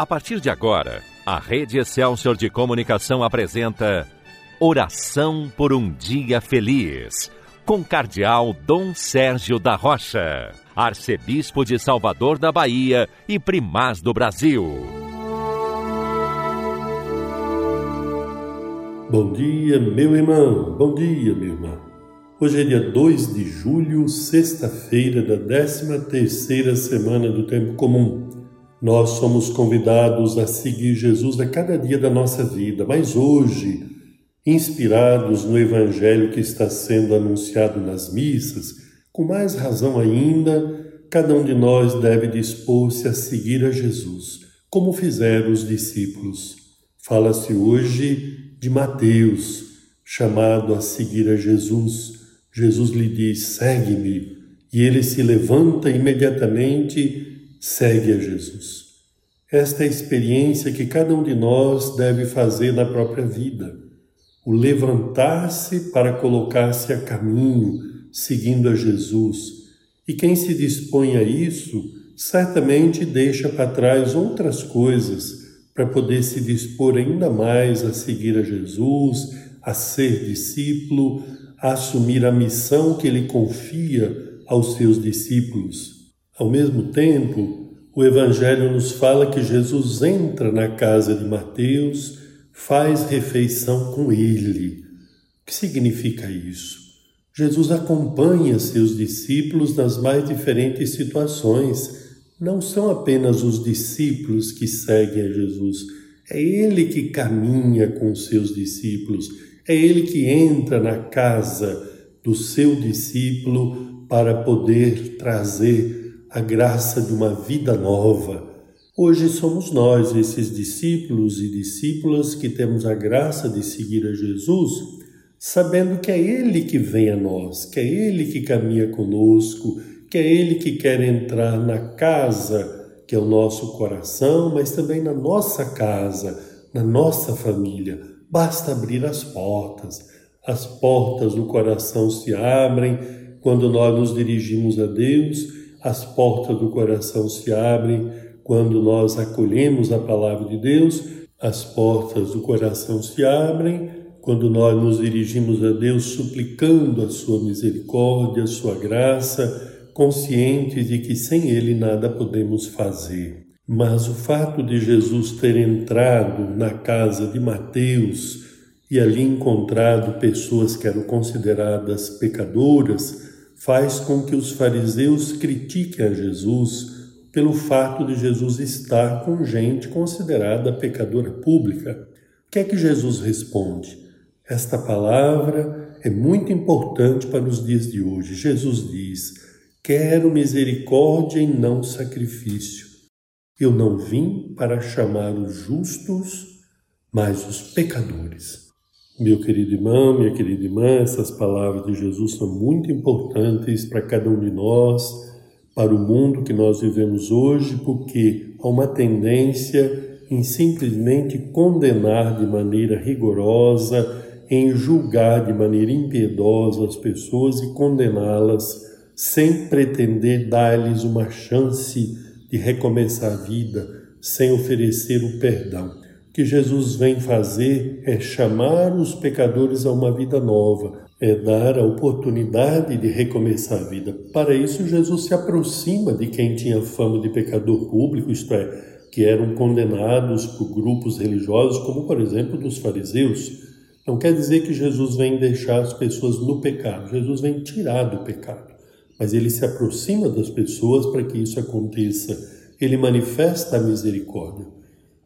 A partir de agora, a Rede Excelsior de Comunicação apresenta Oração por um Dia Feliz, com Cardeal Dom Sérgio da Rocha, Arcebispo de Salvador da Bahia e Primaz do Brasil. Bom dia, meu irmão, bom dia, minha irmã. Hoje é dia 2 de julho, sexta-feira da 13 terceira semana do Tempo Comum. Nós somos convidados a seguir Jesus a cada dia da nossa vida, mas hoje, inspirados no Evangelho que está sendo anunciado nas missas, com mais razão ainda, cada um de nós deve dispor-se a seguir a Jesus, como fizeram os discípulos. Fala-se hoje de Mateus, chamado a seguir a Jesus. Jesus lhe diz: segue-me. E ele se levanta imediatamente segue a Jesus. Esta é a experiência que cada um de nós deve fazer na própria vida. O levantar-se para colocar-se a caminho, seguindo a Jesus. E quem se dispõe a isso, certamente deixa para trás outras coisas para poder se dispor ainda mais a seguir a Jesus, a ser discípulo, a assumir a missão que ele confia aos seus discípulos. Ao mesmo tempo, o Evangelho nos fala que Jesus entra na casa de Mateus, faz refeição com ele. O que significa isso? Jesus acompanha seus discípulos nas mais diferentes situações. Não são apenas os discípulos que seguem a Jesus, é ele que caminha com seus discípulos, é ele que entra na casa do seu discípulo para poder trazer a graça de uma vida nova. Hoje somos nós, esses discípulos e discípulas, que temos a graça de seguir a Jesus, sabendo que é Ele que vem a nós, que é Ele que caminha conosco, que é Ele que quer entrar na casa que é o nosso coração, mas também na nossa casa, na nossa família. Basta abrir as portas. As portas do coração se abrem quando nós nos dirigimos a Deus as portas do coração se abrem quando nós acolhemos a palavra de Deus, as portas do coração se abrem quando nós nos dirigimos a Deus suplicando a sua misericórdia, a sua graça, conscientes de que sem Ele nada podemos fazer. Mas o fato de Jesus ter entrado na casa de Mateus e ali encontrado pessoas que eram consideradas pecadoras, faz com que os fariseus critiquem a Jesus pelo fato de Jesus estar com gente considerada pecadora pública. O que é que Jesus responde? Esta palavra é muito importante para os dias de hoje. Jesus diz: Quero misericórdia e não sacrifício. Eu não vim para chamar os justos, mas os pecadores. Meu querido irmão, minha querida irmã, essas palavras de Jesus são muito importantes para cada um de nós, para o mundo que nós vivemos hoje, porque há uma tendência em simplesmente condenar de maneira rigorosa, em julgar de maneira impiedosa as pessoas e condená-las sem pretender dar-lhes uma chance de recomeçar a vida, sem oferecer o perdão que Jesus vem fazer é chamar os pecadores a uma vida nova, é dar a oportunidade de recomeçar a vida. Para isso, Jesus se aproxima de quem tinha fama de pecador público, isto é, que eram condenados por grupos religiosos, como por exemplo dos fariseus. Não quer dizer que Jesus vem deixar as pessoas no pecado, Jesus vem tirar do pecado, mas ele se aproxima das pessoas para que isso aconteça. Ele manifesta a misericórdia.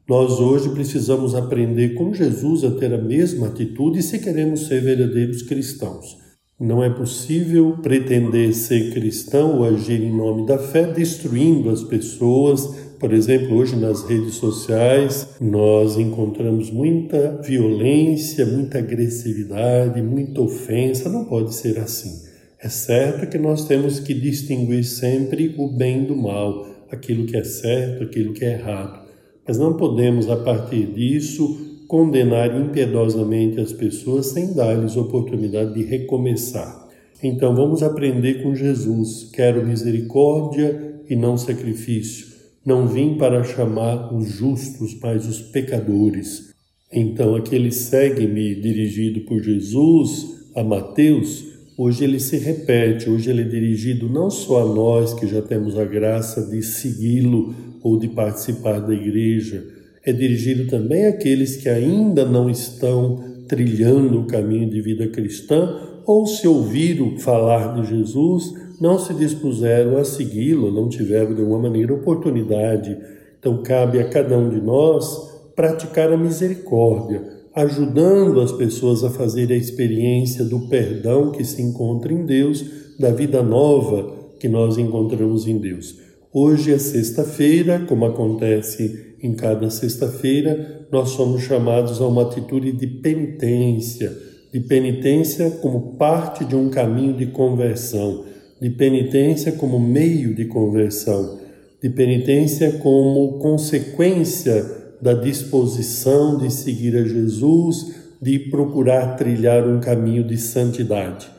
Nós hoje precisamos aprender com Jesus a ter a mesma atitude se queremos ser verdadeiros cristãos. Não é possível pretender ser cristão ou agir em nome da fé destruindo as pessoas. Por exemplo, hoje nas redes sociais nós encontramos muita violência, muita agressividade, muita ofensa. Não pode ser assim. É certo que nós temos que distinguir sempre o bem do mal, aquilo que é certo, aquilo que é errado. Mas não podemos, a partir disso, condenar impiedosamente as pessoas sem dar-lhes oportunidade de recomeçar. Então vamos aprender com Jesus: quero misericórdia e não sacrifício. Não vim para chamar os justos, mas os pecadores. Então, aquele segue-me dirigido por Jesus a Mateus, hoje ele se repete, hoje ele é dirigido não só a nós que já temos a graça de segui-lo ou de participar da igreja, é dirigido também àqueles que ainda não estão trilhando o caminho de vida cristã ou se ouviram falar de Jesus, não se dispuseram a segui-lo, não tiveram de alguma maneira oportunidade. Então cabe a cada um de nós praticar a misericórdia, ajudando as pessoas a fazer a experiência do perdão que se encontra em Deus, da vida nova que nós encontramos em Deus. Hoje é sexta-feira, como acontece em cada sexta-feira, nós somos chamados a uma atitude de penitência, de penitência como parte de um caminho de conversão, de penitência como meio de conversão, de penitência como consequência da disposição de seguir a Jesus, de procurar trilhar um caminho de santidade.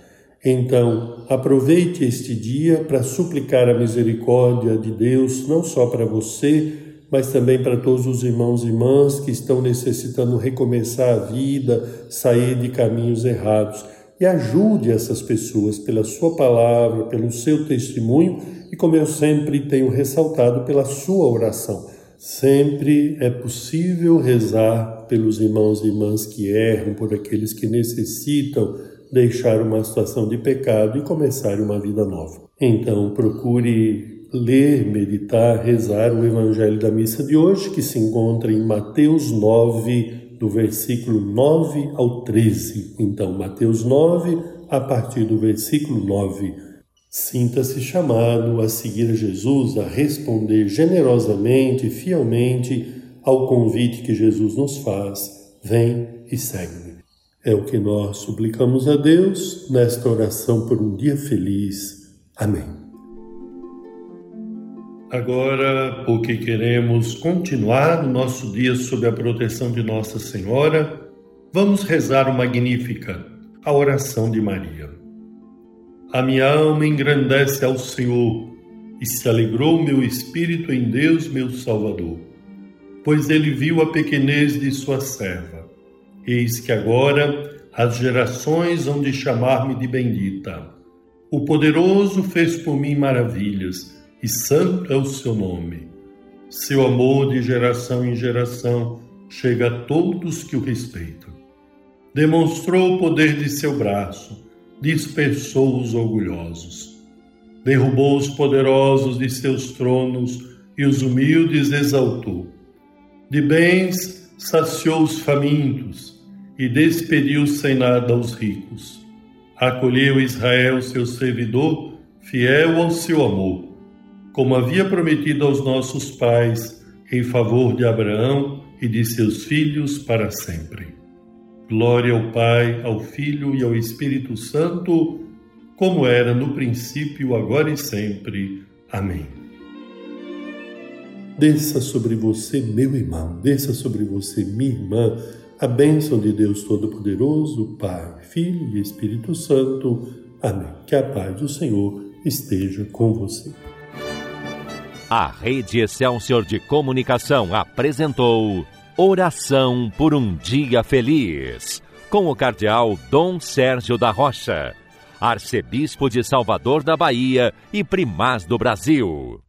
Então, aproveite este dia para suplicar a misericórdia de Deus, não só para você, mas também para todos os irmãos e irmãs que estão necessitando recomeçar a vida, sair de caminhos errados. E ajude essas pessoas pela sua palavra, pelo seu testemunho e, como eu sempre tenho ressaltado, pela sua oração. Sempre é possível rezar pelos irmãos e irmãs que erram, por aqueles que necessitam deixar uma situação de pecado e começar uma vida nova. Então, procure ler, meditar, rezar o Evangelho da missa de hoje, que se encontra em Mateus 9, do versículo 9 ao 13. Então, Mateus 9, a partir do versículo 9. Sinta-se chamado a seguir Jesus, a responder generosamente fielmente ao convite que Jesus nos faz. Vem e segue-me. É o que nós suplicamos a Deus nesta oração por um dia feliz. Amém. Agora, porque queremos continuar o nosso dia sob a proteção de Nossa Senhora, vamos rezar o Magnífica, a oração de Maria. A minha alma engrandece ao Senhor e se alegrou meu espírito em Deus, meu Salvador, pois ele viu a pequenez de sua serva. Eis que agora as gerações hão de chamar-me de bendita. O poderoso fez por mim maravilhas, e santo é o seu nome. Seu amor de geração em geração chega a todos que o respeitam. Demonstrou o poder de seu braço dispersou os orgulhosos, derrubou os poderosos de seus tronos e os humildes exaltou. De bens saciou os famintos e despediu sem nada os ricos. Acolheu Israel, seu servidor, fiel ao seu amor, como havia prometido aos nossos pais, em favor de Abraão e de seus filhos para sempre. Glória ao Pai, ao Filho e ao Espírito Santo, como era no princípio, agora e sempre. Amém. Desça sobre você, meu irmão, desça sobre você, minha irmã, a bênção de Deus Todo-Poderoso, Pai, Filho e Espírito Santo. Amém. Que a paz do Senhor esteja com você. A Rede Excelsior de Comunicação apresentou. Oração por um Dia Feliz, com o Cardeal Dom Sérgio da Rocha, Arcebispo de Salvador da Bahia e Primaz do Brasil.